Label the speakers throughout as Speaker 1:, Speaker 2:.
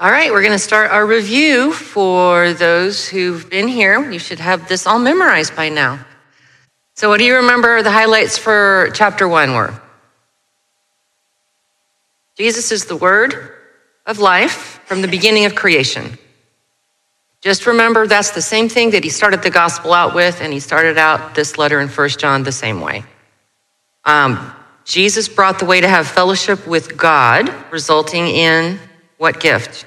Speaker 1: All right, we're going to start our review for those who've been here. You should have this all memorized by now. So, what do you remember the highlights for chapter one were? Jesus is the word of life from the beginning of creation. Just remember that's the same thing that he started the gospel out with, and he started out this letter in First John the same way. Um, Jesus brought the way to have fellowship with God, resulting in what gift?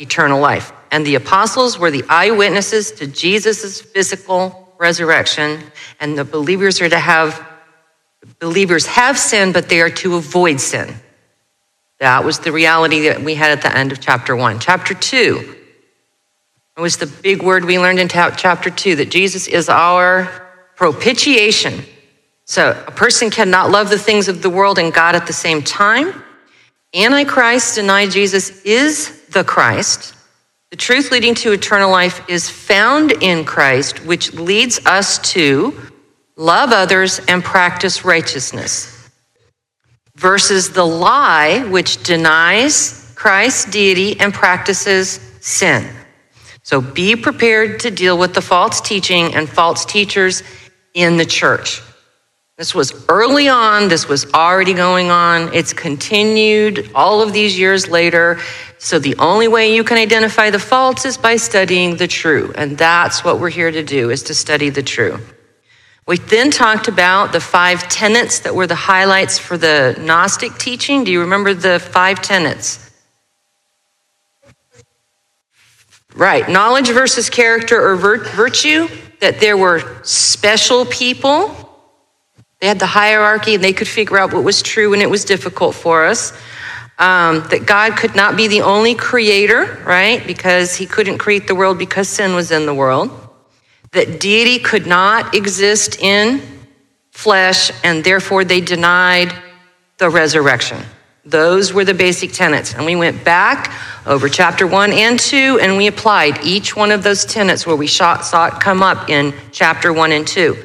Speaker 1: Eternal life. And the apostles were the eyewitnesses to Jesus' physical resurrection, and the believers are to have, believers have sin, but they are to avoid sin. That was the reality that we had at the end of chapter one. Chapter two, was the big word we learned in chapter two that Jesus is our propitiation. So a person cannot love the things of the world and God at the same time. Antichrist deny Jesus is the Christ. The truth leading to eternal life is found in Christ, which leads us to love others and practice righteousness, versus the lie, which denies Christ's deity and practices sin. So be prepared to deal with the false teaching and false teachers in the church. This was early on, this was already going on. It's continued all of these years later. So the only way you can identify the faults is by studying the true. And that's what we're here to do is to study the true. We then talked about the five tenets that were the highlights for the Gnostic teaching. Do you remember the five tenets? Right, knowledge versus character or virtue, that there were special people they had the hierarchy and they could figure out what was true and it was difficult for us. Um, that God could not be the only creator, right? Because he couldn't create the world because sin was in the world. That deity could not exist in flesh and therefore they denied the resurrection. Those were the basic tenets. And we went back over chapter one and two and we applied each one of those tenets where we saw it come up in chapter one and two.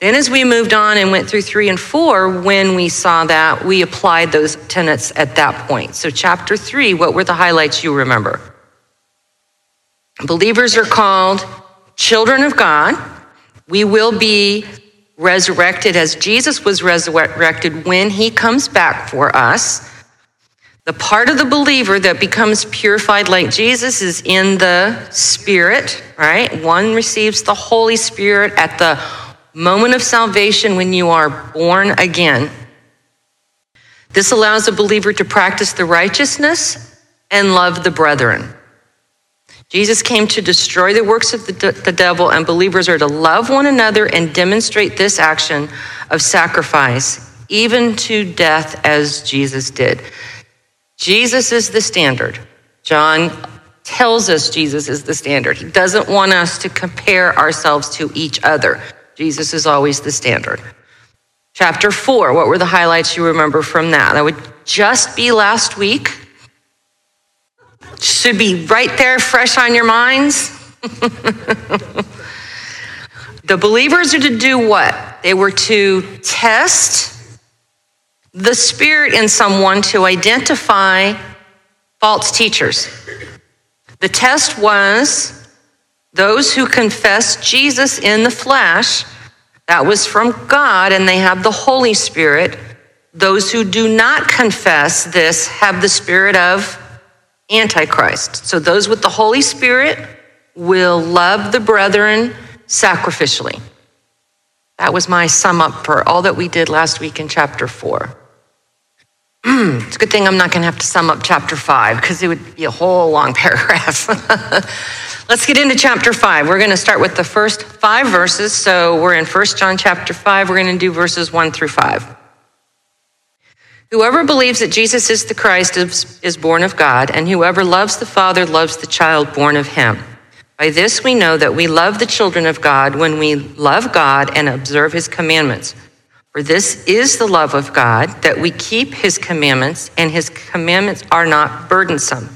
Speaker 1: Then, as we moved on and went through three and four, when we saw that, we applied those tenets at that point. So, chapter three, what were the highlights you remember? Believers are called children of God. We will be resurrected as Jesus was resurrected when he comes back for us. The part of the believer that becomes purified like Jesus is in the Spirit, right? One receives the Holy Spirit at the moment of salvation when you are born again. This allows a believer to practice the righteousness and love the brethren. Jesus came to destroy the works of the, the, devil, and believers are to love one another and demonstrate this action of sacrifice, even to death, as Jesus did. Jesus is the standard. John tells us Jesus is the standard. He doesn't want us to compare ourselves to each other. Jesus is always the standard. Chapter four, what were the highlights you remember from that? That would just be last week. Should be right there, fresh on your minds. the believers are to do what? They were to test the spirit in someone to identify false teachers. The test was those who confess Jesus in the flesh, that was from God, and they have the Holy Spirit. Those who do not confess this have the spirit of Antichrist. So those with the Holy Spirit will love the brethren sacrificially. That was my sum up for all that we did last week in chapter four. Mm, it's a good thing I'm not going to have to sum up chapter five because it would be a whole long paragraph. Let's get into chapter 5. We're going to start with the first five verses. So we're in 1 John chapter 5. We're going to do verses 1 through 5. Whoever believes that Jesus is the Christ is, is born of God, and whoever loves the Father loves the child born of him. By this we know that we love the children of God when we love God and observe his commandments. For this is the love of God, that we keep his commandments, and his commandments are not burdensome.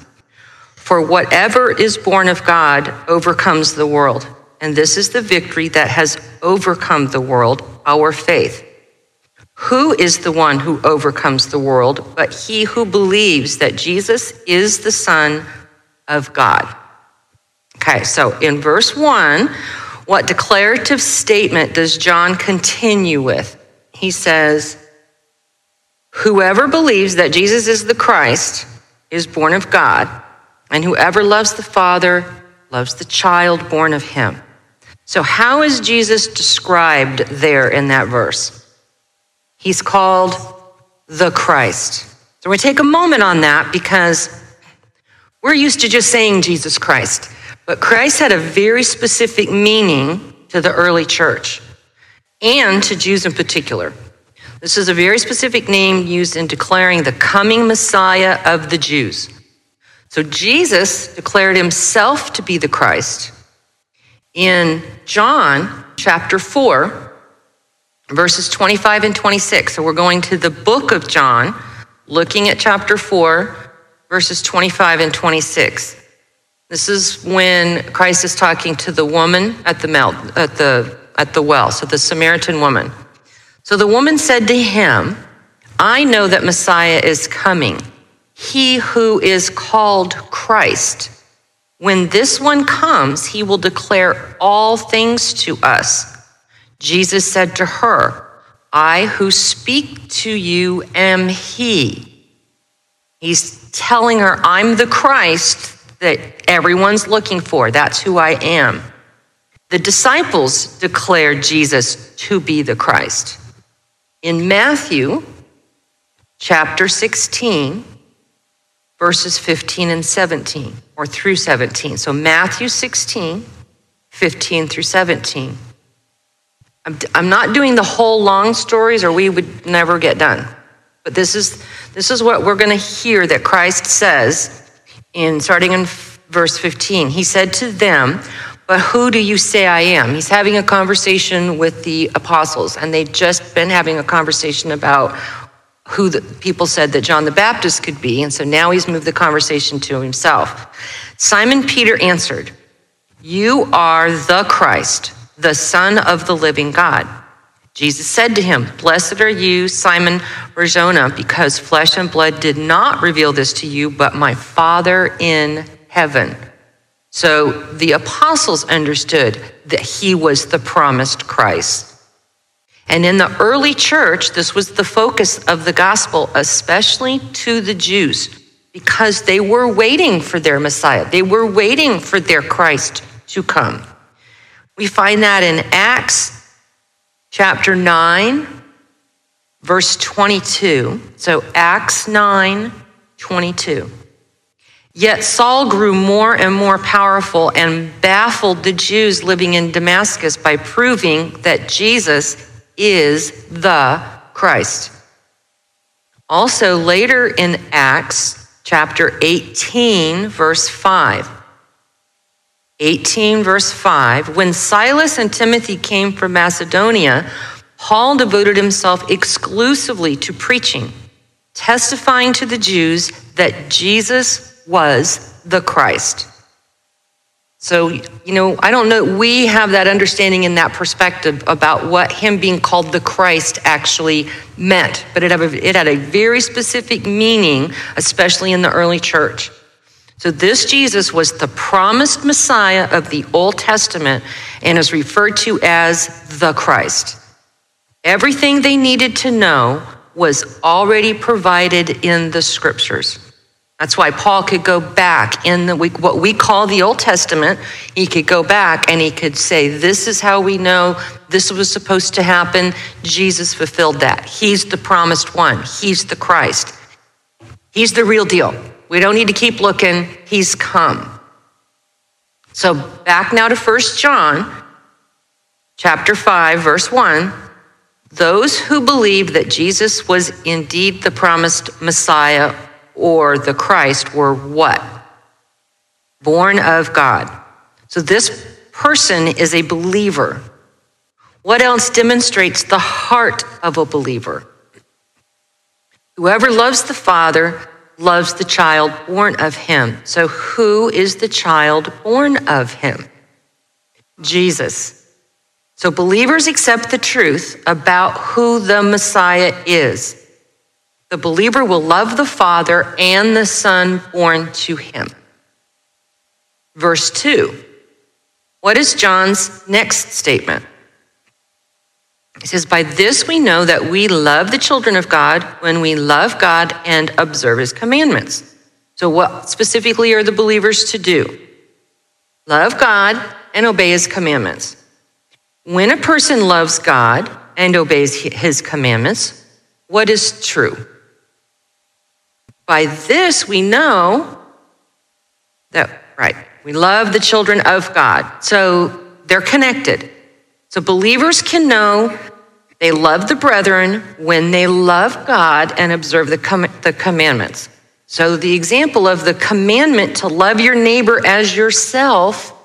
Speaker 1: For whatever is born of God overcomes the world. And this is the victory that has overcome the world, our faith. Who is the one who overcomes the world but he who believes that Jesus is the Son of God? Okay, so in verse 1, what declarative statement does John continue with? He says, Whoever believes that Jesus is the Christ is born of God, and whoever loves the Father loves the child born of him. So, how is Jesus described there in that verse? He's called the Christ. So, we take a moment on that because we're used to just saying Jesus Christ, but Christ had a very specific meaning to the early church and to Jews in particular. This is a very specific name used in declaring the coming Messiah of the Jews. So Jesus declared himself to be the Christ. In John chapter 4, verses 25 and 26. So we're going to the book of John, looking at chapter 4, verses 25 and 26. This is when Christ is talking to the woman at the, at the, at the well, so the Samaritan woman. So the woman said to him, I know that Messiah is coming, he who is called Christ. When this one comes, he will declare all things to us. Jesus said to her, I who speak to you am he. He's telling her, I'm the Christ that everyone's looking for. That's who I am. The disciples declared Jesus to be the Christ. In Matthew chapter 16, verses 15 and 17, or through 17. So Matthew 16, 15 through 17. I'm, I'm not doing the whole long stories, or we would never get done. But this is, this is what we're going to hear that Christ says in starting in verse 15. He said to them, but who do you say I am? He's having a conversation with the apostles, and they've just been having a conversation about who the people said that John the Baptist could be. And so now he's moved the conversation to himself. Simon Peter answered, You are the Christ, the Son of the living God. Jesus said to him, Blessed are you, Simon Barjona, because flesh and blood did not reveal this to you, but my Father in heaven. So the apostles understood that he was the promised Christ. And in the early church, this was the focus of the gospel, especially to the Jews, because they were waiting for their Messiah. They were waiting for their Christ to come. We find that in Acts chapter 9, verse 22. So Acts 9, 22. Yet Saul grew more and more powerful and baffled the Jews living in Damascus by proving that Jesus is the Christ. Also, later in Acts chapter 18, verse 5. 18, verse 5. When Silas and Timothy came from Macedonia, Paul devoted himself exclusively to preaching, testifying to the Jews that Jesus was the Christ. So, you know, I don't know, we have that understanding in that perspective about what him being called the Christ actually meant, but it had a, it had a very specific meaning, especially in the early church. So, this Jesus was the promised Messiah of the Old Testament and is referred to as the Christ. Everything they needed to know was already provided in the scriptures. That's why Paul could go back in the, what we call the Old Testament. He could go back and he could say, This is how we know this was supposed to happen. Jesus fulfilled that. He's the promised one, He's the Christ. He's the real deal. We don't need to keep looking, He's come. So back now to First John chapter 5, verse 1. Those who believe that Jesus was indeed the promised Messiah or the Christ were what? Born of God. So this person is a believer. What else demonstrates the heart of a believer? Whoever loves the Father loves the child born of him. So who is the child born of him? Jesus. So believers accept the truth about who the Messiah is. The believer will love the Father and the Son born to him. Verse 2. What is John's next statement? He says, By this we know that we love the children of God when we love God and observe his commandments. So, what specifically are the believers to do? Love God and obey his commandments. When a person loves God and obeys his commandments, what is true? By this we know that, right, we love the children of God. So they're connected. So believers can know they love the brethren when they love God and observe the, com- the commandments. So the example of the commandment to love your neighbor as yourself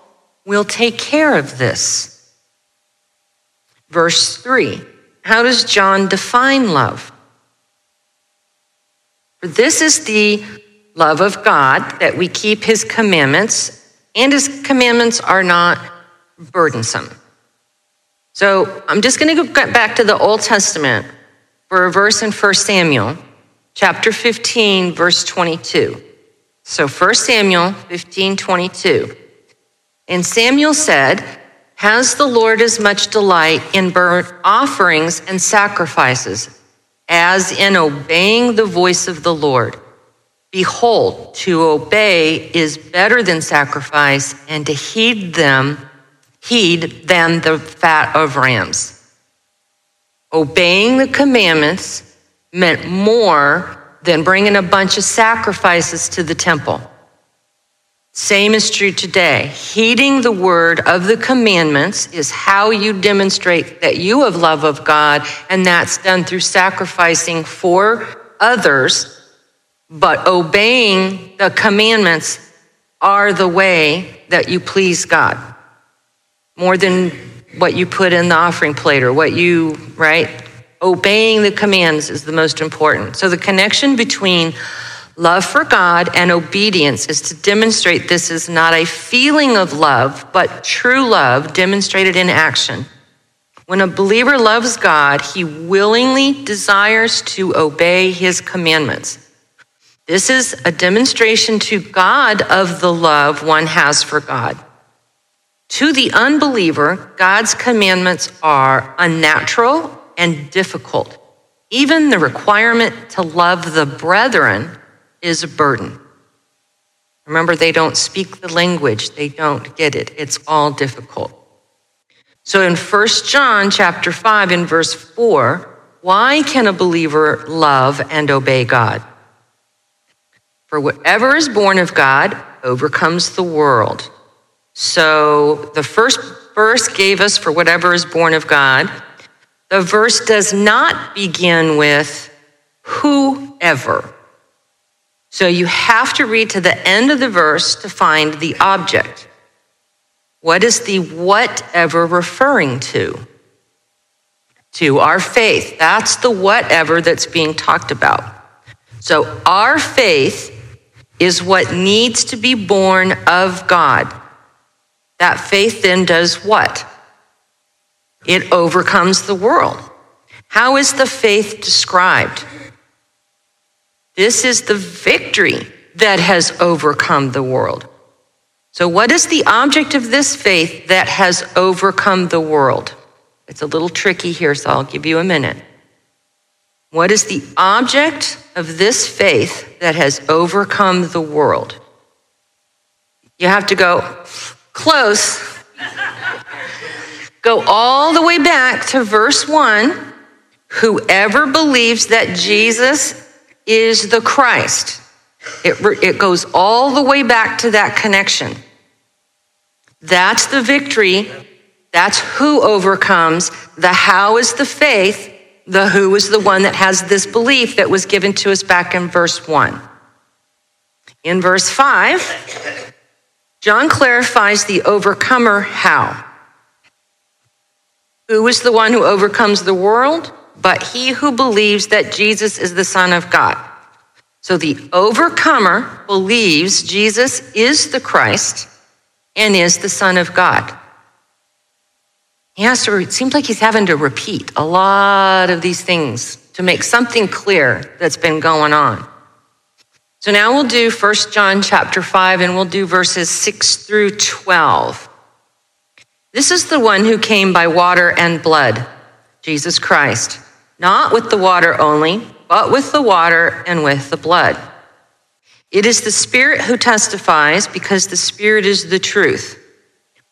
Speaker 1: will take care of this. Verse 3 How does John define love? For this is the love of God that we keep his commandments, and his commandments are not burdensome. So I'm just going to go back to the Old Testament for a verse in 1 Samuel, chapter 15, verse 22. So 1 Samuel 15, 22. And Samuel said, Has the Lord as much delight in burnt offerings and sacrifices as in obeying the voice of the Lord? Behold, to obey is better than sacrifice, and to heed them, heed than the fat of rams. Obeying the commandments meant more than bringing a bunch of sacrifices to the temple. Same is true today. Heeding the word of the commandments is how you demonstrate that you have love of God, and that's done through sacrificing for others. But obeying the commandments are the way that you please God more than what you put in the offering plate or what you, right? Obeying the commands is the most important. So the connection between Love for God and obedience is to demonstrate this is not a feeling of love, but true love demonstrated in action. When a believer loves God, he willingly desires to obey his commandments. This is a demonstration to God of the love one has for God. To the unbeliever, God's commandments are unnatural and difficult. Even the requirement to love the brethren is a burden. Remember, they don't speak the language, they don't get it. It's all difficult. So in 1 John chapter 5 in verse 4, why can a believer love and obey God? For whatever is born of God overcomes the world. So the first verse gave us for whatever is born of God. The verse does not begin with whoever. So you have to read to the end of the verse to find the object. What is the whatever referring to? To our faith. That's the whatever that's being talked about. So our faith is what needs to be born of God. That faith then does what? It overcomes the world. How is the faith described? This is the victory that has overcome the world. So, what is the object of this faith that has overcome the world? It's a little tricky here, so I'll give you a minute. What is the object of this faith that has overcome the world? You have to go close. go all the way back to verse 1. Whoever believes that Jesus is the Christ. It, it goes all the way back to that connection. That's the victory. That's who overcomes. The how is the faith. The who is the one that has this belief that was given to us back in verse 1. In verse 5, John clarifies the overcomer how. Who is the one who overcomes the world? But he who believes that Jesus is the Son of God. So the overcomer believes Jesus is the Christ and is the Son of God. He has to, it seems like he's having to repeat a lot of these things to make something clear that's been going on. So now we'll do 1 John chapter 5 and we'll do verses 6 through 12. This is the one who came by water and blood, Jesus Christ, not with the water only, but with the water and with the blood. It is the Spirit who testifies because the Spirit is the truth.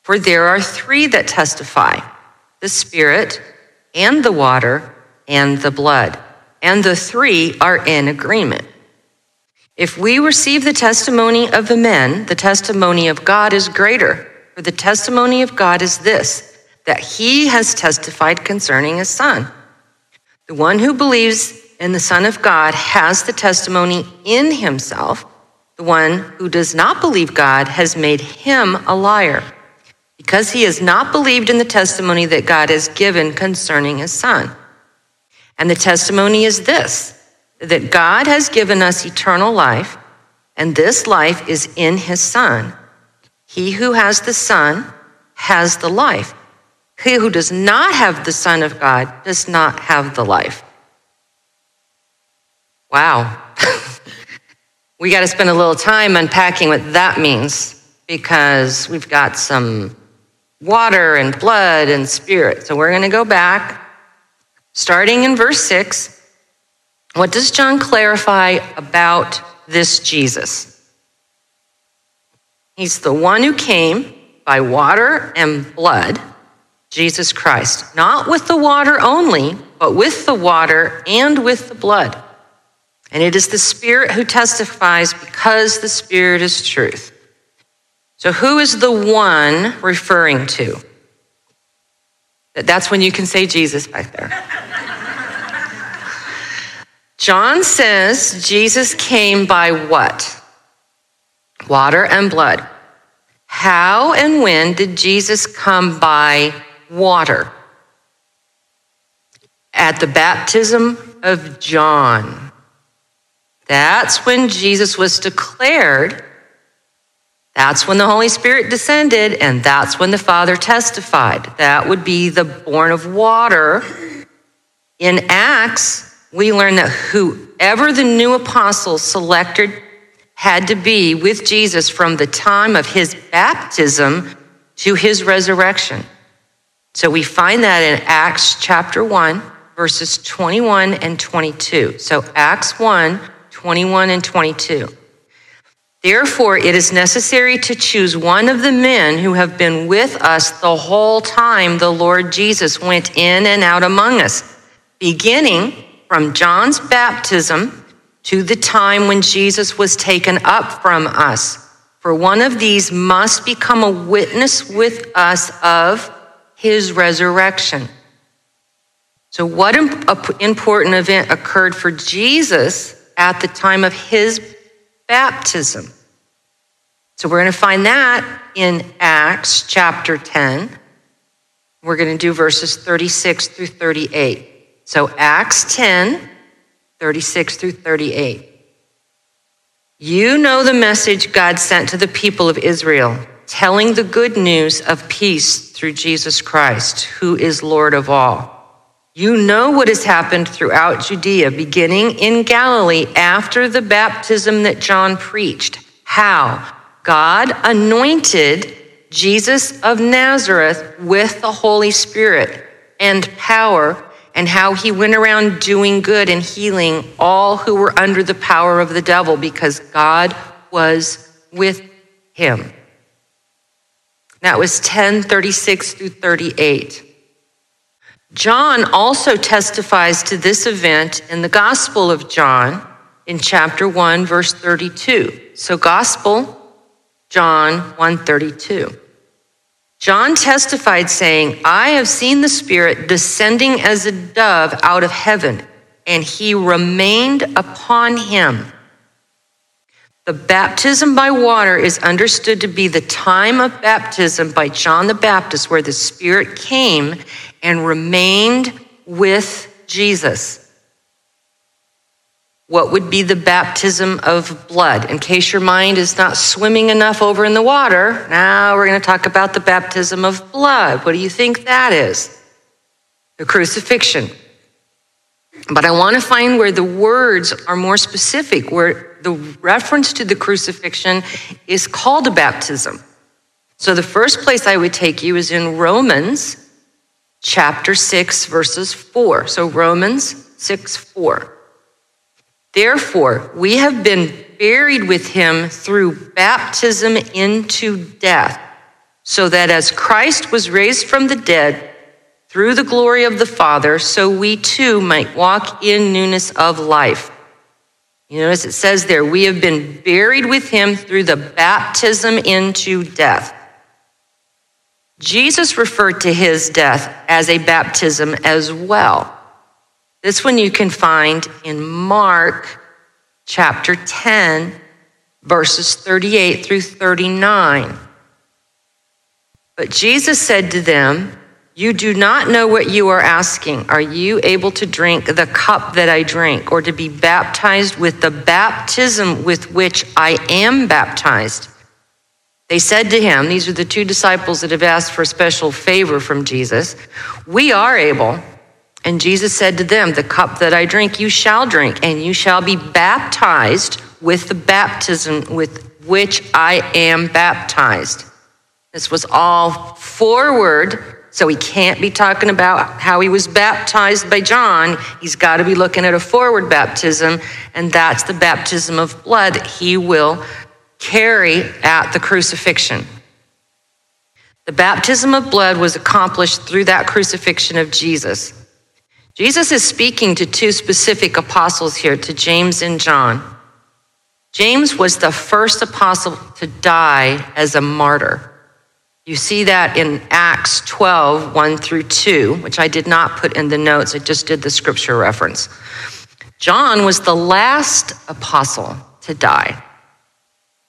Speaker 1: For there are three that testify the Spirit and the water and the blood, and the three are in agreement. If we receive the testimony of the men, the testimony of God is greater. For the testimony of God is this, that he has testified concerning his son. The one who believes in the Son of God has the testimony in himself. The one who does not believe God has made him a liar, because he has not believed in the testimony that God has given concerning his son. And the testimony is this that God has given us eternal life, and this life is in his son. He who has the son has the life. He who does not have the son of God does not have the life. Wow. we got to spend a little time unpacking what that means because we've got some water and blood and spirit. So we're going to go back, starting in verse 6. What does John clarify about this Jesus? He's the one who came by water and blood, Jesus Christ, not with the water only, but with the water and with the blood. And it is the Spirit who testifies because the Spirit is truth. So, who is the one referring to? That's when you can say Jesus back there. John says Jesus came by what? Water and blood. How and when did Jesus come by water? At the baptism of John. That's when Jesus was declared. That's when the Holy Spirit descended, and that's when the Father testified. That would be the born of water. In Acts, we learn that whoever the new apostles selected had to be with Jesus from the time of his baptism to his resurrection. So we find that in Acts chapter 1, verses 21 and 22. So Acts 1, 21 and 22. Therefore, it is necessary to choose one of the men who have been with us the whole time the Lord Jesus went in and out among us, beginning from John's baptism to the time when Jesus was taken up from us. For one of these must become a witness with us of his resurrection. So, what important event occurred for Jesus at the time of his baptism? So, we're going to find that in Acts chapter 10. We're going to do verses 36 through 38. So, Acts 10, 36 through 38. You know the message God sent to the people of Israel, telling the good news of peace through Jesus Christ, who is Lord of all. You know what has happened throughout Judea, beginning in Galilee after the baptism that John preached. How God anointed Jesus of Nazareth with the Holy Spirit and power and how he went around doing good and healing all who were under the power of the devil because God was with him. That was 1036 through 38. John also testifies to this event in the Gospel of John in chapter 1 verse 32. So Gospel John 132. John testified, saying, I have seen the Spirit descending as a dove out of heaven, and he remained upon him. The baptism by water is understood to be the time of baptism by John the Baptist, where the Spirit came and remained with Jesus. what would be the baptism of blood? In case your mind is not swimming enough over in the water, now we're going to talk about the baptism of blood. What do you think that is? The crucifixion. But I want to find where the words are more specific, where the reference to the crucifixion is called a baptism. So the first place I would take you is in Romans chapter 6, verses 4. So Romans 6, 4. Therefore, we have been buried with him through baptism into death, so that as Christ was raised from the dead through the glory of the Father, so we too might walk in newness of life. You notice it says there, we have been buried with him through the baptism into death. Jesus referred to his death as a baptism as well. This one you can find in Mark chapter 10, verses 38 through 39. But Jesus said to them, You do not know what you are asking. Are you able to drink the cup that I drink, or to be baptized with the baptism with which I am baptized? They said to him, These are the two disciples that have asked for a special favor from Jesus. We are able. And Jesus said to them, The cup that I drink, you shall drink, and you shall be baptized with the baptism with which I am baptized. This was all forward, so he can't be talking about how he was baptized by John. He's got to be looking at a forward baptism, and that's the baptism of blood he will carry at the crucifixion. The baptism of blood was accomplished through that crucifixion of Jesus. Jesus is speaking to two specific apostles here, to James and John. James was the first apostle to die as a martyr. You see that in Acts 12, 1 through 2, which I did not put in the notes, I just did the scripture reference. John was the last apostle to die.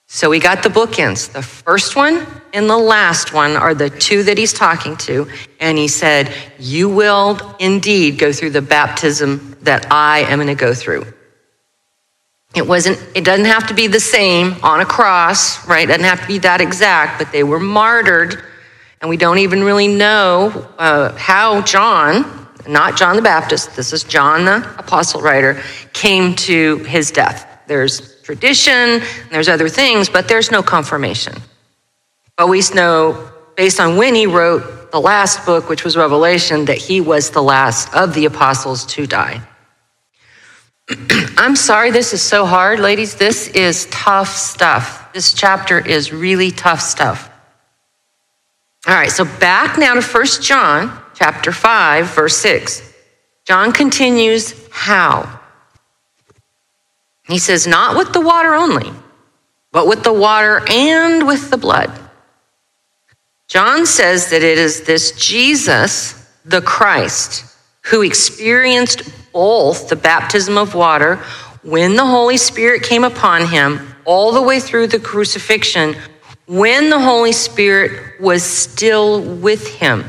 Speaker 1: So we got the bookends. The first one and the last one are the two that he's talking to. And he said, You will indeed go through the baptism that I am going to go through. It wasn't, it doesn't have to be the same on a cross, right? It doesn't have to be that exact, but they were martyred. And we don't even really know uh, how John, not John the Baptist, this is John the apostle writer, came to his death. There's tradition, there's other things, but there's no confirmation. But we know, based on when he wrote the last book, which was Revelation, that he was the last of the apostles to die. I'm sorry this is so hard, ladies. This is tough stuff. This chapter is really tough stuff. All right, so back now to First John chapter 5, verse 6. John continues, How? He says, Not with the water only, but with the water and with the blood. John says that it is this Jesus, the Christ, who experienced both the baptism of water when the Holy Spirit came upon him, all the way through the crucifixion, when the Holy Spirit was still with him.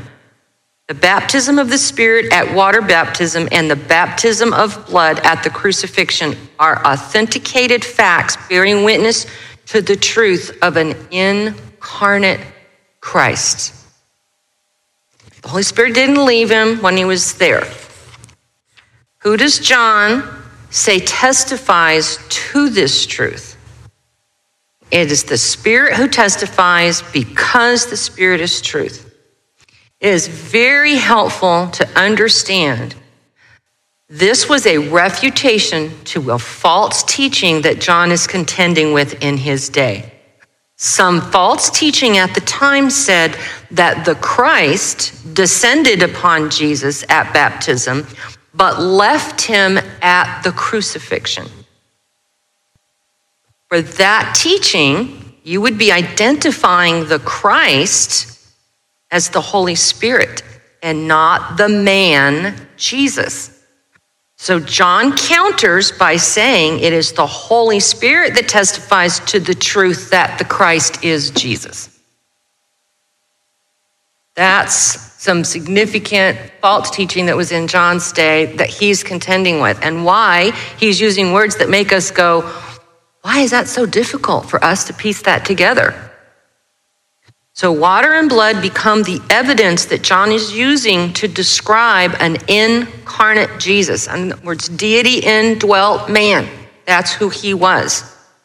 Speaker 1: The baptism of the Spirit at water baptism and the baptism of blood at the crucifixion are authenticated facts bearing witness to the truth of an incarnate Christ. The Holy Spirit didn't leave him when he was there. Who does John say testifies to this truth? It is the Spirit who testifies because the Spirit is truth. It is very helpful to understand this was a refutation to a false teaching that John is contending with in his day. Some false teaching at the time said that the Christ descended upon Jesus at baptism, but left him at the crucifixion. For that teaching, you would be identifying the Christ as the Holy Spirit and not the man Jesus. So John counters by saying it is the Holy Spirit that testifies to the truth that the Christ is Jesus. That's some significant false teaching that was in John's day that he's contending with, and why he's using words that make us go, why is that so difficult for us to piece that together? So, water and blood become the evidence that John is using to describe an incarnate Jesus. In other words, deity indwelt man. That's who he was.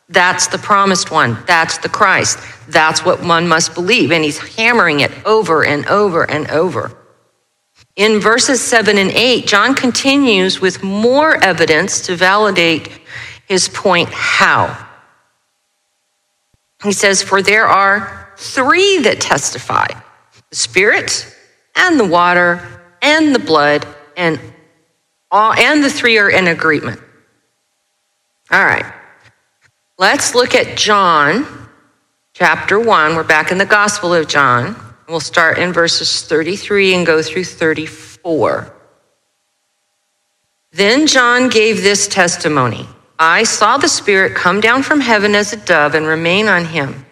Speaker 1: That's the promised one. That's the Christ. That's what one must believe. And he's hammering it over and over and over. In verses 7 and 8, John continues with more evidence to validate his point how. He says, For there are three that testify the Spirit and the water and the blood, and all, and the three are in agreement. All right. Let's look at John chapter 1. We're back in the Gospel of John. We'll start in verses 33 and go through 34. Then John gave this testimony I saw the Spirit come down from heaven as a dove and remain on him.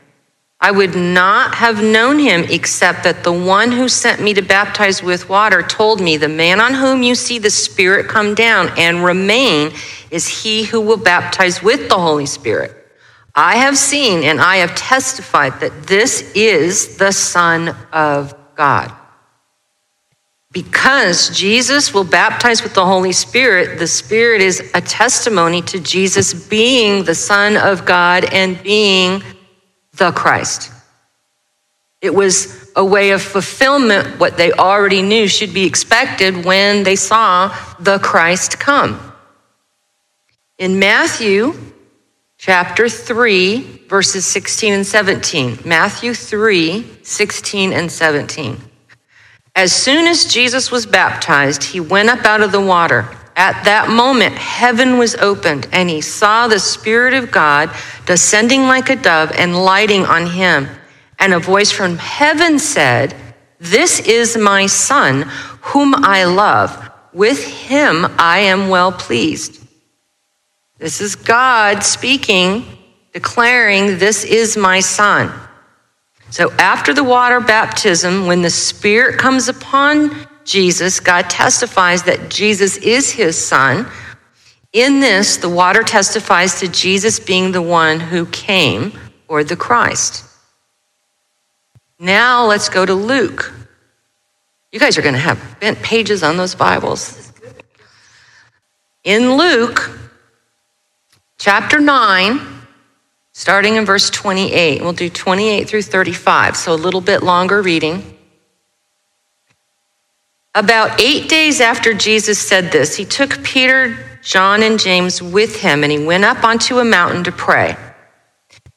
Speaker 1: I would not have known him except that the one who sent me to baptize with water told me, The man on whom you see the Spirit come down and remain is he who will baptize with the Holy Spirit. I have seen and I have testified that this is the Son of God. Because Jesus will baptize with the Holy Spirit, the Spirit is a testimony to Jesus being the Son of God and being the Christ. It was a way of fulfillment, what they already knew should be expected when they saw the Christ come. In Matthew chapter 3, verses 16 and 17, Matthew 3, 16 and 17. As soon as Jesus was baptized, he went up out of the water. At that moment, heaven was opened, and he saw the Spirit of God descending like a dove and lighting on him. And a voice from heaven said, This is my Son, whom I love. With him I am well pleased. This is God speaking, declaring, This is my Son. So after the water baptism, when the Spirit comes upon Jesus, God testifies that Jesus is his son. In this, the water testifies to Jesus being the one who came, or the Christ. Now let's go to Luke. You guys are going to have bent pages on those Bibles. In Luke chapter 9, starting in verse 28. We'll do 28 through 35, so a little bit longer reading. About eight days after Jesus said this, he took Peter, John, and James with him, and he went up onto a mountain to pray.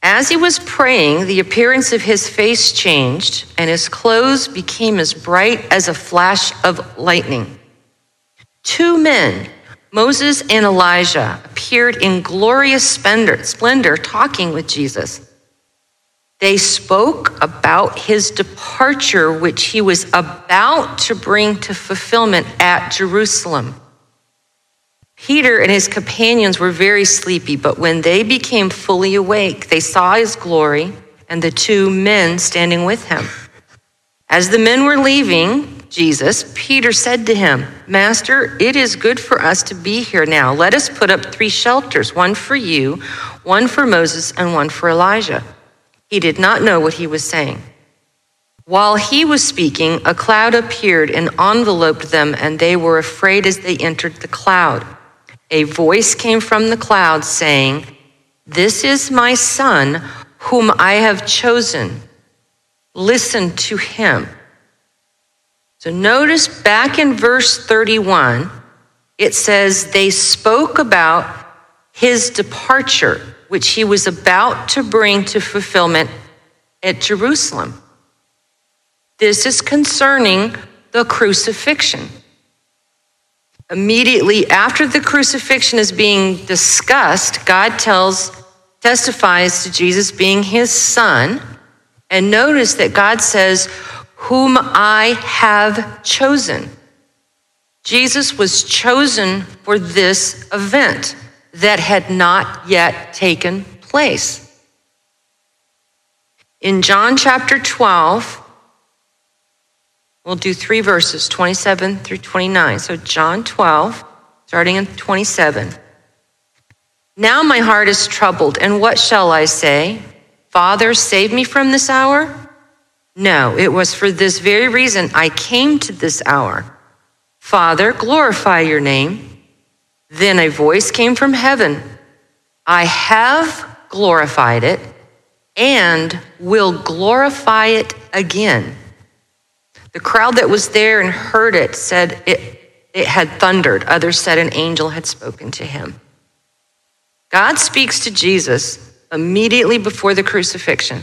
Speaker 1: As he was praying, the appearance of his face changed, and his clothes became as bright as a flash of lightning. Two men Moses and Elijah appeared in glorious splendor, splendor talking with Jesus. They spoke about his departure, which he was about to bring to fulfillment at Jerusalem. Peter and his companions were very sleepy, but when they became fully awake, they saw his glory and the two men standing with him. As the men were leaving, Jesus, Peter said to him, Master, it is good for us to be here now. Let us put up three shelters one for you, one for Moses, and one for Elijah. He did not know what he was saying. While he was speaking, a cloud appeared and enveloped them, and they were afraid as they entered the cloud. A voice came from the cloud saying, This is my son, whom I have chosen. Listen to him. So notice back in verse 31, it says they spoke about his departure, which he was about to bring to fulfillment at Jerusalem. This is concerning the crucifixion. Immediately after the crucifixion is being discussed, God tells, testifies to Jesus being his son. And notice that God says, whom I have chosen. Jesus was chosen for this event that had not yet taken place. In John chapter 12, We'll do three verses, 27 through 29. So, John 12, starting in 27. Now my heart is troubled, and what shall I say? Father, save me from this hour? No, it was for this very reason I came to this hour. Father, glorify your name. Then a voice came from heaven I have glorified it and will glorify it again. The crowd that was there and heard it said it, it had thundered. Others said an angel had spoken to him. God speaks to Jesus immediately before the crucifixion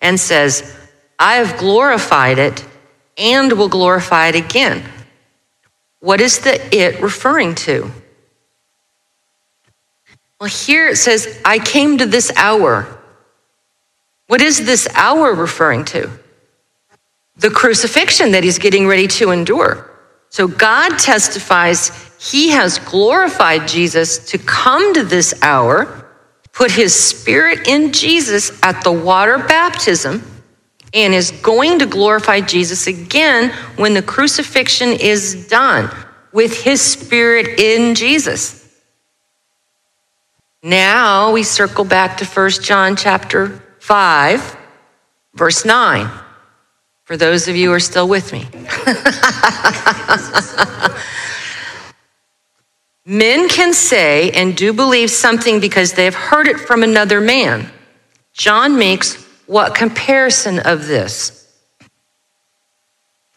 Speaker 1: and says, I have glorified it and will glorify it again. What is the it referring to? Well, here it says, I came to this hour. What is this hour referring to? The crucifixion that he's getting ready to endure. So God testifies he has glorified Jesus to come to this hour, put his spirit in Jesus at the water baptism, and is going to glorify Jesus again when the crucifixion is done with his spirit in Jesus. Now we circle back to 1 John chapter 5, verse 9. For those of you who are still with me. Men can say and do believe something because they have heard it from another man. John makes what comparison of this?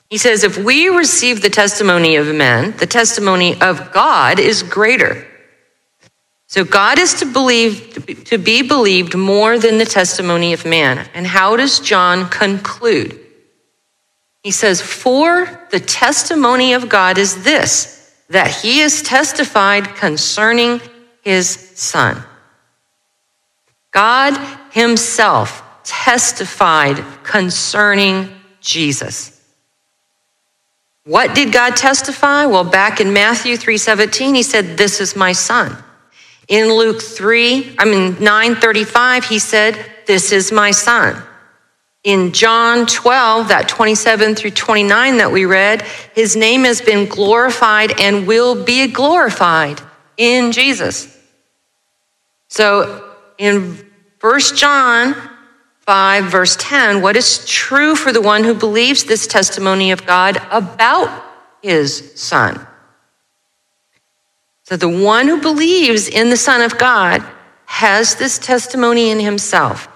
Speaker 1: He says, if we receive the testimony of men, the testimony of God is greater. So God is to believe to be believed more than the testimony of man. And how does John conclude? He says, "For the testimony of God is this, that he is testified concerning his son." God himself testified concerning Jesus. What did God testify? Well, back in Matthew 3:17, he said, "This is my son." In Luke 3, I mean 935, he said, This is my son. In John 12, that 27 through 29 that we read, his name has been glorified and will be glorified in Jesus. So in 1 John 5, verse 10, what is true for the one who believes this testimony of God about his son? So the one who believes in the Son of God has this testimony in himself.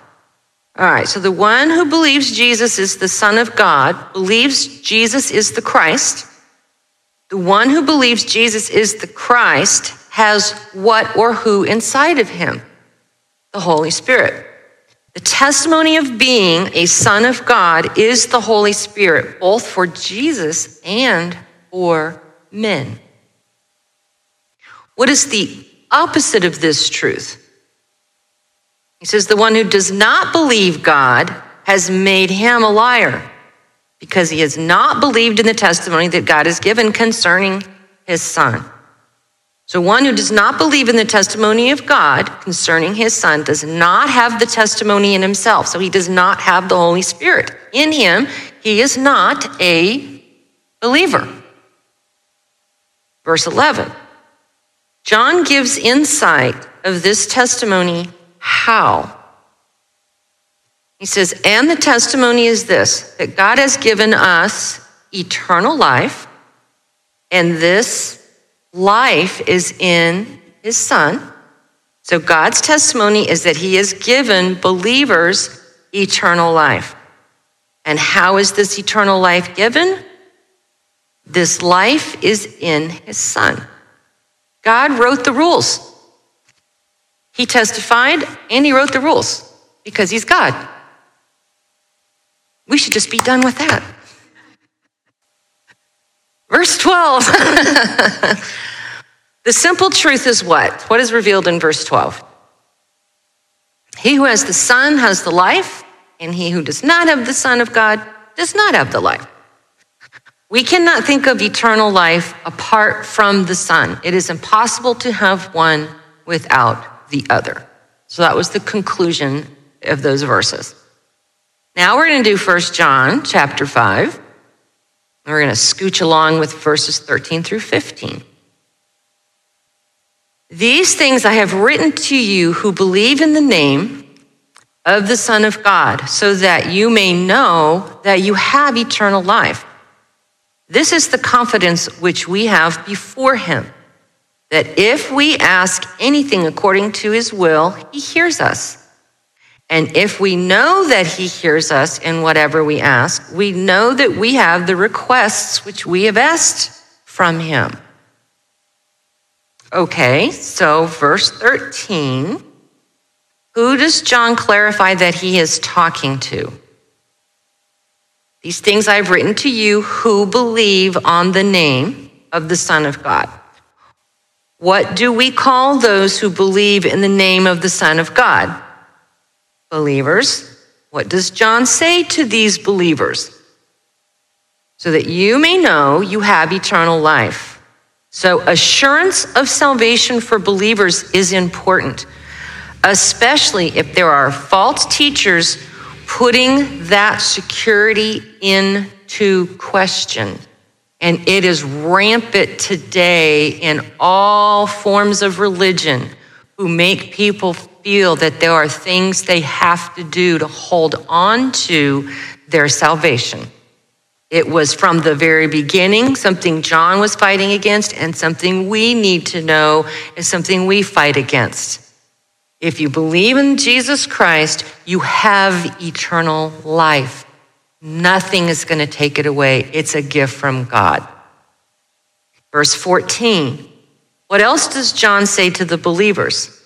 Speaker 1: All right, so the one who believes Jesus is the Son of God believes Jesus is the Christ. The one who believes Jesus is the Christ has what or who inside of him? The Holy Spirit. The testimony of being a son of God is the Holy Spirit, both for Jesus and for men. What is the opposite of this truth? He says, The one who does not believe God has made him a liar because he has not believed in the testimony that God has given concerning his son. So, one who does not believe in the testimony of God concerning his son does not have the testimony in himself. So, he does not have the Holy Spirit in him. He is not a believer. Verse 11 John gives insight of this testimony how. He says, and the testimony is this that God has given us eternal life, and this life is in his Son. So God's testimony is that he has given believers eternal life. And how is this eternal life given? This life is in his Son. God wrote the rules. He testified and he wrote the rules because he's God. We should just be done with that. Verse 12. the simple truth is what? What is revealed in verse 12? He who has the Son has the life, and he who does not have the Son of God does not have the life. We cannot think of eternal life apart from the Son. It is impossible to have one without the other. So that was the conclusion of those verses. Now we're going to do 1 John chapter 5. We're going to scooch along with verses 13 through 15. These things I have written to you who believe in the name of the Son of God, so that you may know that you have eternal life. This is the confidence which we have before him, that if we ask anything according to his will, he hears us. And if we know that he hears us in whatever we ask, we know that we have the requests which we have asked from him. Okay, so verse 13. Who does John clarify that he is talking to? These things I've written to you who believe on the name of the Son of God. What do we call those who believe in the name of the Son of God? Believers. What does John say to these believers? So that you may know you have eternal life. So, assurance of salvation for believers is important, especially if there are false teachers putting that security into question. And it is rampant today in all forms of religion who make people feel that there are things they have to do to hold on to their salvation. It was from the very beginning something John was fighting against, and something we need to know is something we fight against. If you believe in Jesus Christ, you have eternal life. Nothing is going to take it away. It's a gift from God. Verse 14. What else does John say to the believers?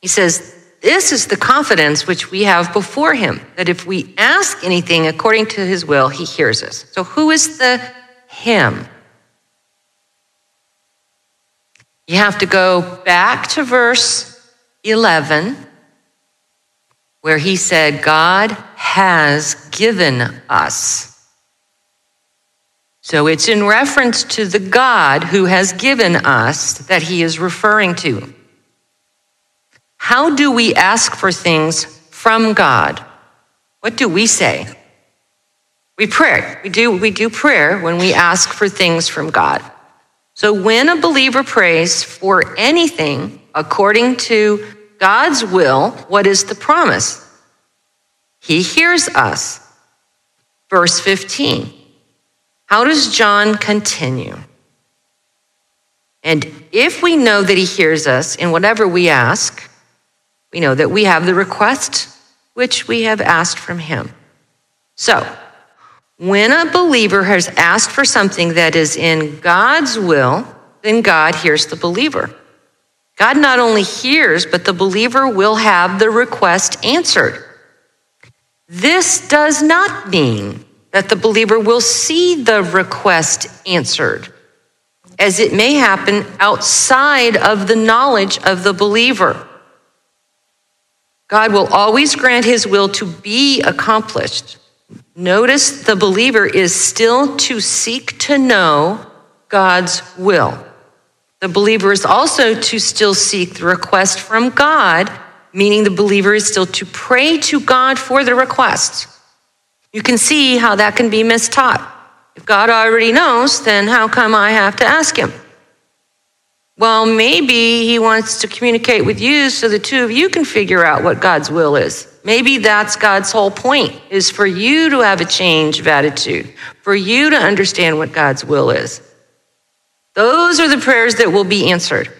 Speaker 1: He says, this is the confidence which we have before him, that if we ask anything according to his will, he hears us. So, who is the him? You have to go back to verse 11, where he said, God has given us. So it's in reference to the God who has given us that he is referring to. How do we ask for things from God? What do we say? We pray. We do, we do prayer when we ask for things from God. So when a believer prays for anything according to God's will, what is the promise? He hears us. Verse 15. How does John continue? And if we know that he hears us in whatever we ask, we know that we have the request which we have asked from him. So, when a believer has asked for something that is in God's will, then God hears the believer. God not only hears, but the believer will have the request answered. This does not mean that the believer will see the request answered, as it may happen outside of the knowledge of the believer. God will always grant his will to be accomplished. Notice the believer is still to seek to know God's will. The believer is also to still seek the request from God, meaning the believer is still to pray to God for the request. You can see how that can be mistaught. If God already knows, then how come I have to ask him? Well, maybe he wants to communicate with you so the two of you can figure out what God's will is. Maybe that's God's whole point is for you to have a change of attitude, for you to understand what God's will is. Those are the prayers that will be answered.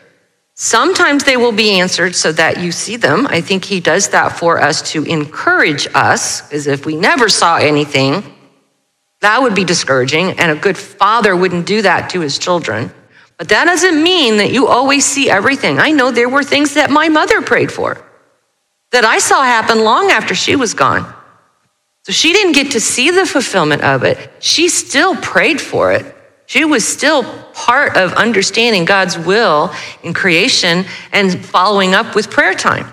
Speaker 1: Sometimes they will be answered so that you see them. I think he does that for us to encourage us, because if we never saw anything, that would be discouraging, and a good father wouldn't do that to his children. But that doesn't mean that you always see everything. I know there were things that my mother prayed for that I saw happen long after she was gone. So she didn't get to see the fulfillment of it. She still prayed for it. She was still part of understanding God's will in creation and following up with prayer time.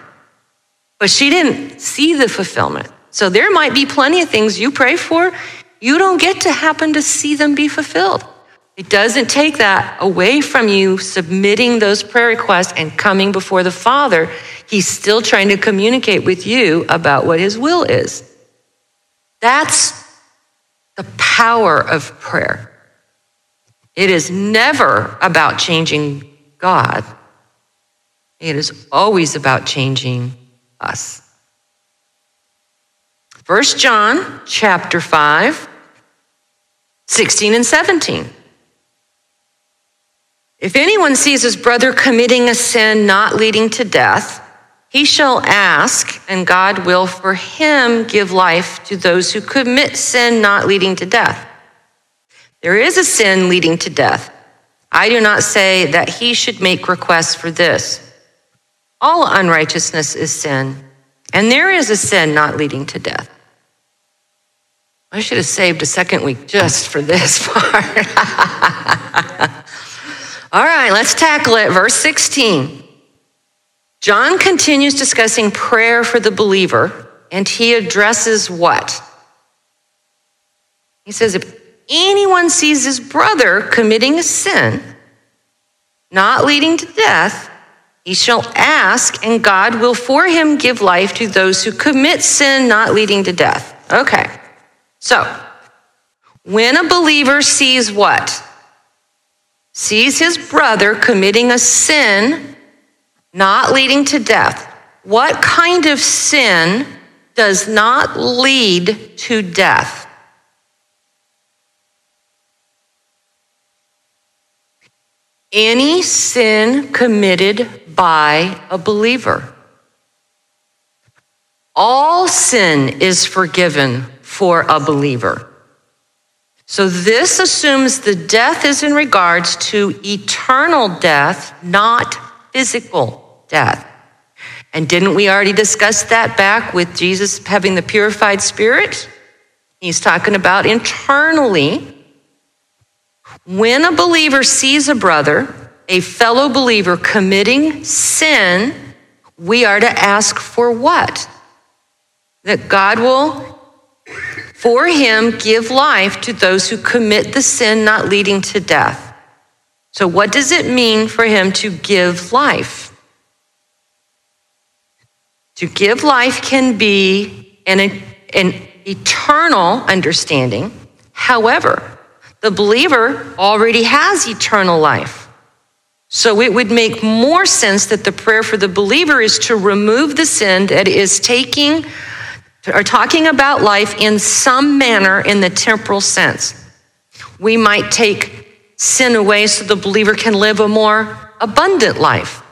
Speaker 1: But she didn't see the fulfillment. So there might be plenty of things you pray for, you don't get to happen to see them be fulfilled. It doesn't take that away from you submitting those prayer requests and coming before the Father. He's still trying to communicate with you about what His will is. That's the power of prayer. It is never about changing God. It is always about changing us. 1 John chapter 5, 16 and 17. If anyone sees his brother committing a sin not leading to death, he shall ask, and God will for him give life to those who commit sin not leading to death. There is a sin leading to death. I do not say that he should make requests for this. All unrighteousness is sin, and there is a sin not leading to death. I should have saved a second week just for this part. All right, let's tackle it. Verse 16. John continues discussing prayer for the believer, and he addresses what? He says, anyone sees his brother committing a sin, not leading to death, he shall ask, and God will for him give life to those who commit sin not leading to death. Okay, so when a believer sees what? Sees his brother committing a sin not leading to death. What kind of sin does not lead to death? Any sin committed by a believer. All sin is forgiven for a believer. So this assumes the death is in regards to eternal death, not physical death. And didn't we already discuss that back with Jesus having the purified spirit? He's talking about internally when a believer sees a brother, a fellow believer committing sin, we are to ask for what? That God will, for him, give life to those who commit the sin not leading to death. So, what does it mean for him to give life? To give life can be an, an eternal understanding. However, the believer already has eternal life. So it would make more sense that the prayer for the believer is to remove the sin that is taking or talking about life in some manner in the temporal sense. We might take sin away so the believer can live a more abundant life,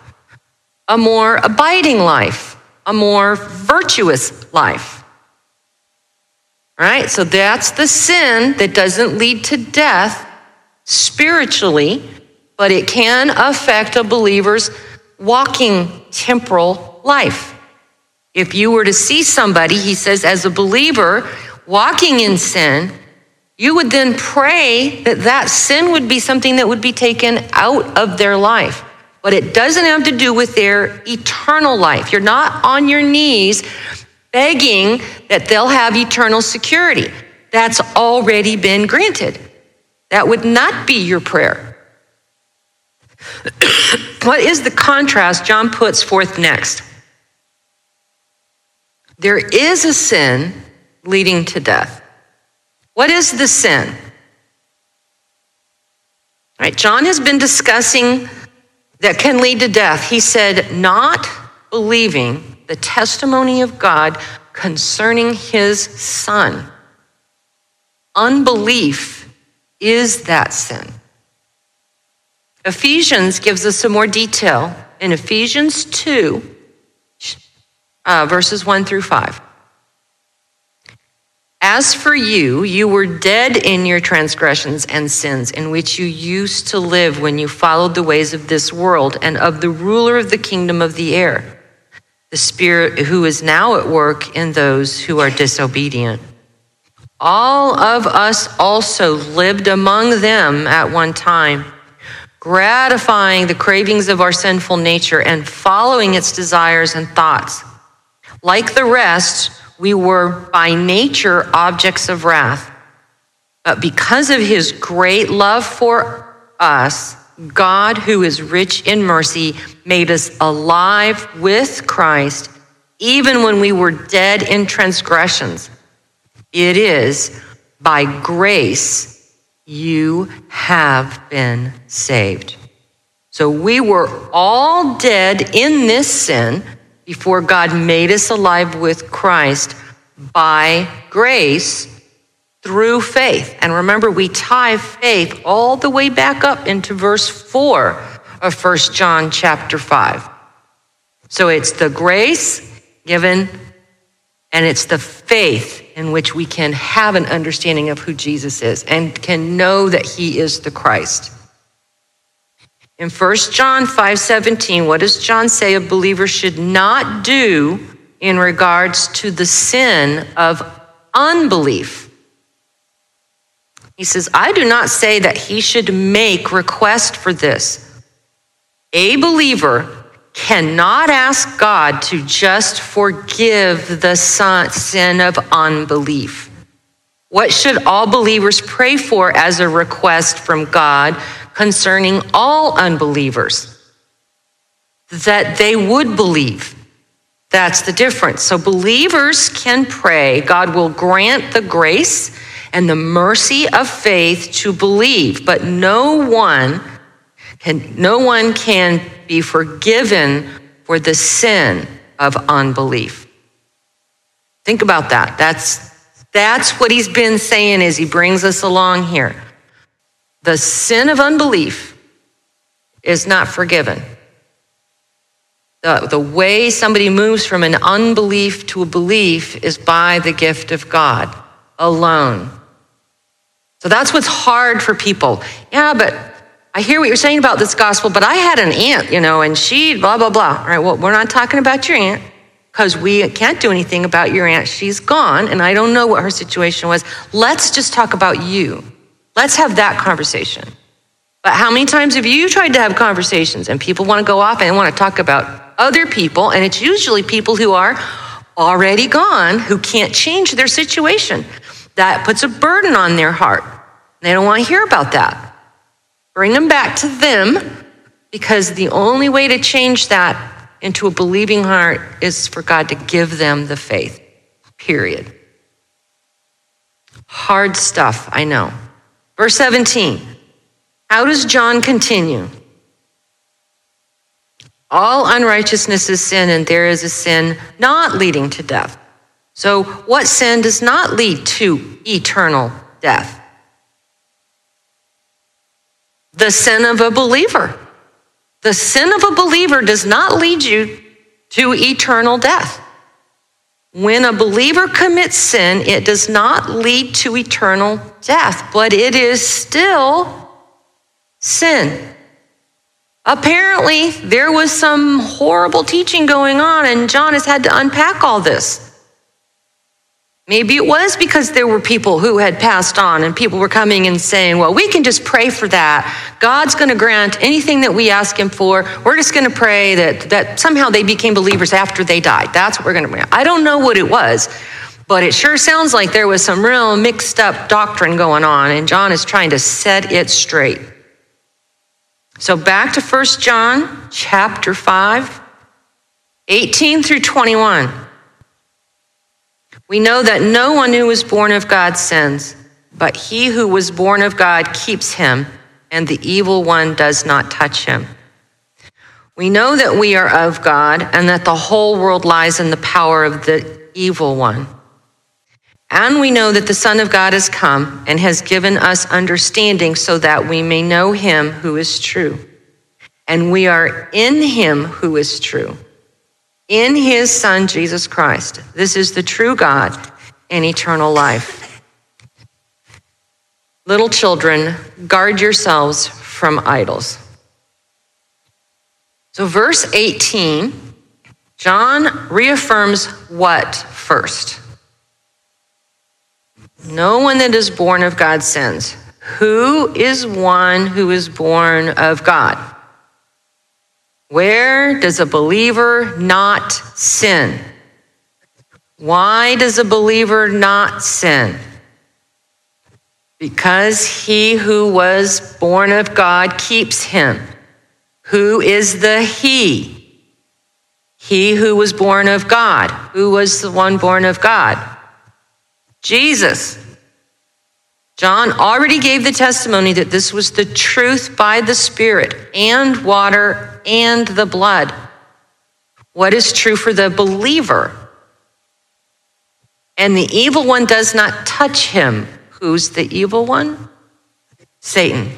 Speaker 1: a more abiding life, a more virtuous life. All right, so that's the sin that doesn't lead to death spiritually, but it can affect a believer's walking temporal life. If you were to see somebody, he says, as a believer walking in sin, you would then pray that that sin would be something that would be taken out of their life. But it doesn't have to do with their eternal life. You're not on your knees begging that they'll have eternal security. That's already been granted. That would not be your prayer. what is the contrast John puts forth next? There is a sin leading to death. What is the sin? All right, John has been discussing that can lead to death. He said, not believing the testimony of God concerning his son. Unbelief is that sin. Ephesians gives us some more detail in Ephesians 2, uh, verses 1 through 5. As for you, you were dead in your transgressions and sins in which you used to live when you followed the ways of this world and of the ruler of the kingdom of the air the Spirit who is now at work in those who are disobedient. All of us also lived among them at one time, gratifying the cravings of our sinful nature and following its desires and thoughts. Like the rest, we were by nature objects of wrath. But because of his great love for us, God, who is rich in mercy, made us alive with Christ even when we were dead in transgressions. It is by grace you have been saved. So we were all dead in this sin before God made us alive with Christ by grace through faith. And remember, we tie faith all the way back up into verse 4 of First John chapter 5. So it's the grace given and it's the faith in which we can have an understanding of who Jesus is and can know that he is the Christ. In 1 John 5:17, what does John say a believer should not do in regards to the sin of unbelief? He says, I do not say that he should make request for this. A believer cannot ask God to just forgive the sin of unbelief. What should all believers pray for as a request from God concerning all unbelievers? That they would believe. That's the difference. So believers can pray, God will grant the grace and the mercy of faith to believe, but no one can, no one can be forgiven for the sin of unbelief. Think about that. That's, that's what he's been saying as he brings us along here. The sin of unbelief is not forgiven. The, the way somebody moves from an unbelief to a belief is by the gift of God alone. So that's what's hard for people. Yeah, but I hear what you're saying about this gospel, but I had an aunt, you know, and she blah, blah, blah. All right, well, we're not talking about your aunt because we can't do anything about your aunt. She's gone, and I don't know what her situation was. Let's just talk about you. Let's have that conversation. But how many times have you tried to have conversations and people want to go off and want to talk about other people, and it's usually people who are already gone who can't change their situation? That puts a burden on their heart. They don't want to hear about that. Bring them back to them because the only way to change that into a believing heart is for God to give them the faith, period. Hard stuff, I know. Verse 17. How does John continue? All unrighteousness is sin, and there is a sin not leading to death. So, what sin does not lead to eternal death? the sin of a believer. The sin of a believer does not lead you to eternal death. When a believer commits sin, it does not lead to eternal death, but it is still sin. Apparently, there was some horrible teaching going on, and John has had to unpack all this. Maybe it was because there were people who had passed on and people were coming and saying, well, we can just pray for that. God's going to grant anything that we ask him for. We're just going to pray that, that somehow they became believers after they died. That's what we're going to. I don't know what it was, but it sure sounds like there was some real mixed up doctrine going on, and John is trying to set it straight. So back to 1 John chapter 5, 18 through 21. We know that no one who was born of God sins, but he who was born of God keeps him, and the evil one does not touch him. We know that we are of God and that the whole world lies in the power of the evil one. And we know that the Son of God has come and has given us understanding so that we may know him who is true. And we are in him who is true in his Son, Jesus Christ. This is the true God and eternal life. Little children, guard yourselves from idols. So, verse 18, John reaffirms what first? No one that is born of God sins. Who is one who is born of God? Where does a believer not sin? Why does a believer not sin? Because he who was born of God keeps him. Who is the he? He who was born of God. Who was the one born of God? Jesus. John already gave the testimony that this was the truth by the Spirit and water and the blood. What is true for the believer? And the evil one does not touch him. Who's the evil one? Satan.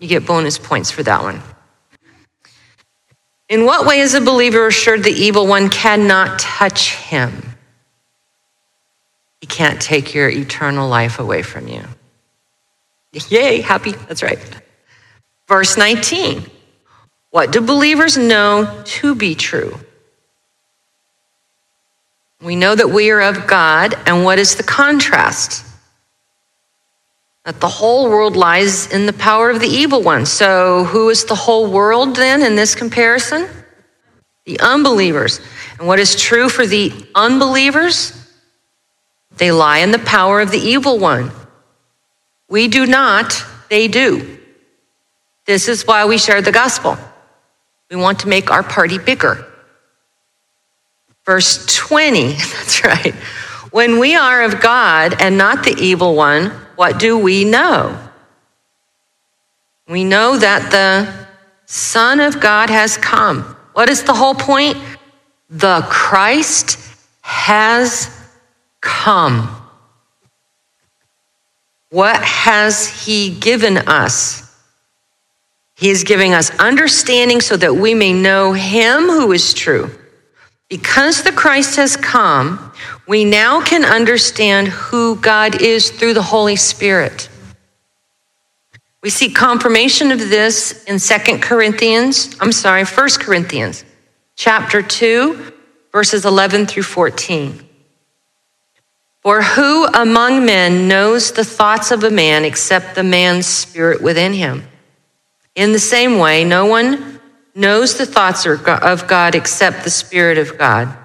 Speaker 1: You get bonus points for that one. In what way is a believer assured the evil one cannot touch him? He can't take your eternal life away from you. Yay, happy. That's right. Verse 19. What do believers know to be true? We know that we are of God, and what is the contrast? That the whole world lies in the power of the evil one. So, who is the whole world then in this comparison? The unbelievers. And what is true for the unbelievers? They lie in the power of the evil one. We do not, they do. This is why we share the gospel. We want to make our party bigger. Verse 20, that's right. When we are of God and not the evil one, what do we know? We know that the Son of God has come. What is the whole point? The Christ has come. What has he given us? He is giving us understanding so that we may know him who is true. Because the Christ has come, we now can understand who God is through the Holy Spirit. We see confirmation of this in Second Corinthians, I'm sorry, First Corinthians, chapter 2, verses 11 through 14. For who among men knows the thoughts of a man except the man's spirit within him? In the same way, no one knows the thoughts of God except the Spirit of God.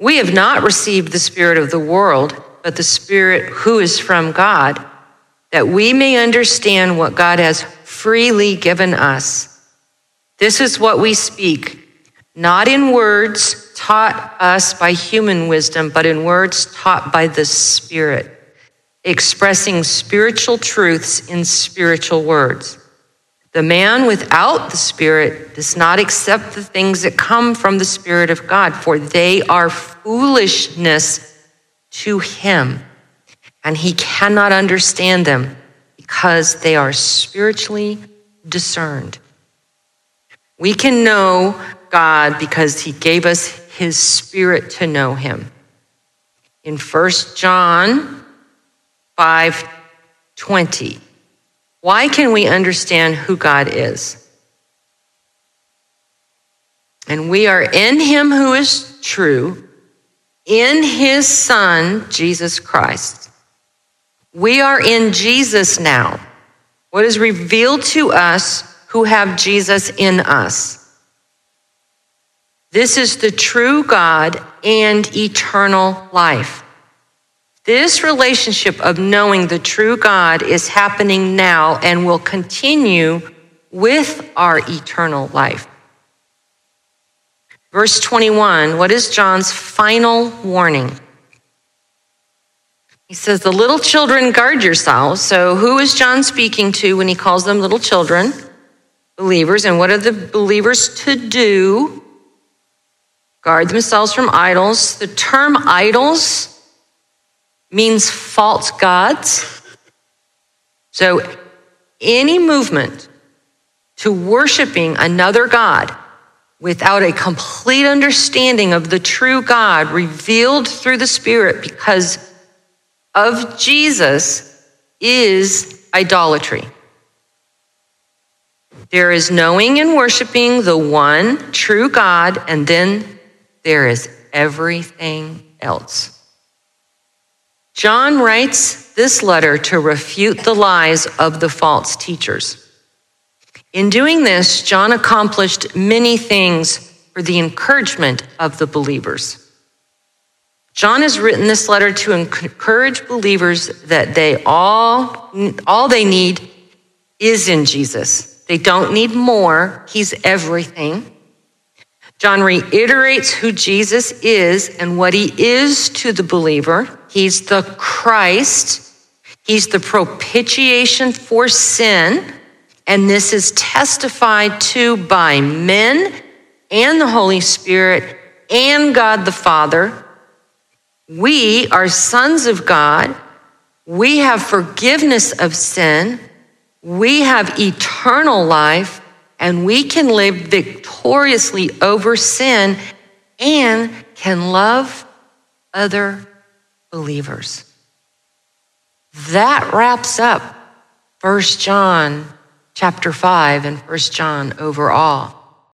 Speaker 1: We have not received the Spirit of the world, but the Spirit who is from God, that we may understand what God has freely given us. This is what we speak, not in words taught us by human wisdom, but in words taught by the Spirit, expressing spiritual truths in spiritual words. The man without the Spirit does not accept the things that come from the Spirit of God, for they are foolishness to him, and he cannot understand them because they are spiritually discerned. We can know God because he gave us his spirit to know him. In 1 John 5 20, why can we understand who God is? And we are in him who is true, in his son, Jesus Christ. We are in Jesus now. What is revealed to us who have Jesus in us? This is the true God and eternal life. This relationship of knowing the true God is happening now and will continue with our eternal life. Verse 21, what is John's final warning? He says, The little children, guard yourselves. So, who is John speaking to when he calls them little children? Believers. And what are the believers to do? Guard themselves from idols. The term idols means false gods. So any movement to worshiping another God without a complete understanding of the true God revealed through the Spirit because of Jesus is idolatry. There is knowing and worshiping the one true God and then there is everything else. John writes this letter to refute the lies of the false teachers. In doing this, John accomplished many things for the encouragement of the believers. John has written this letter to encourage believers that they all, all they need is in Jesus. They don't need more. He's everything. John reiterates who Jesus is and what he is to the believer. He's the Christ. He's the propitiation for sin, and this is testified to by men and the Holy Spirit and God the Father. We are sons of God. We have forgiveness of sin. We have eternal life, and we can live victoriously over sin and can love other believers. That wraps up 1 John chapter 5 and 1 John overall.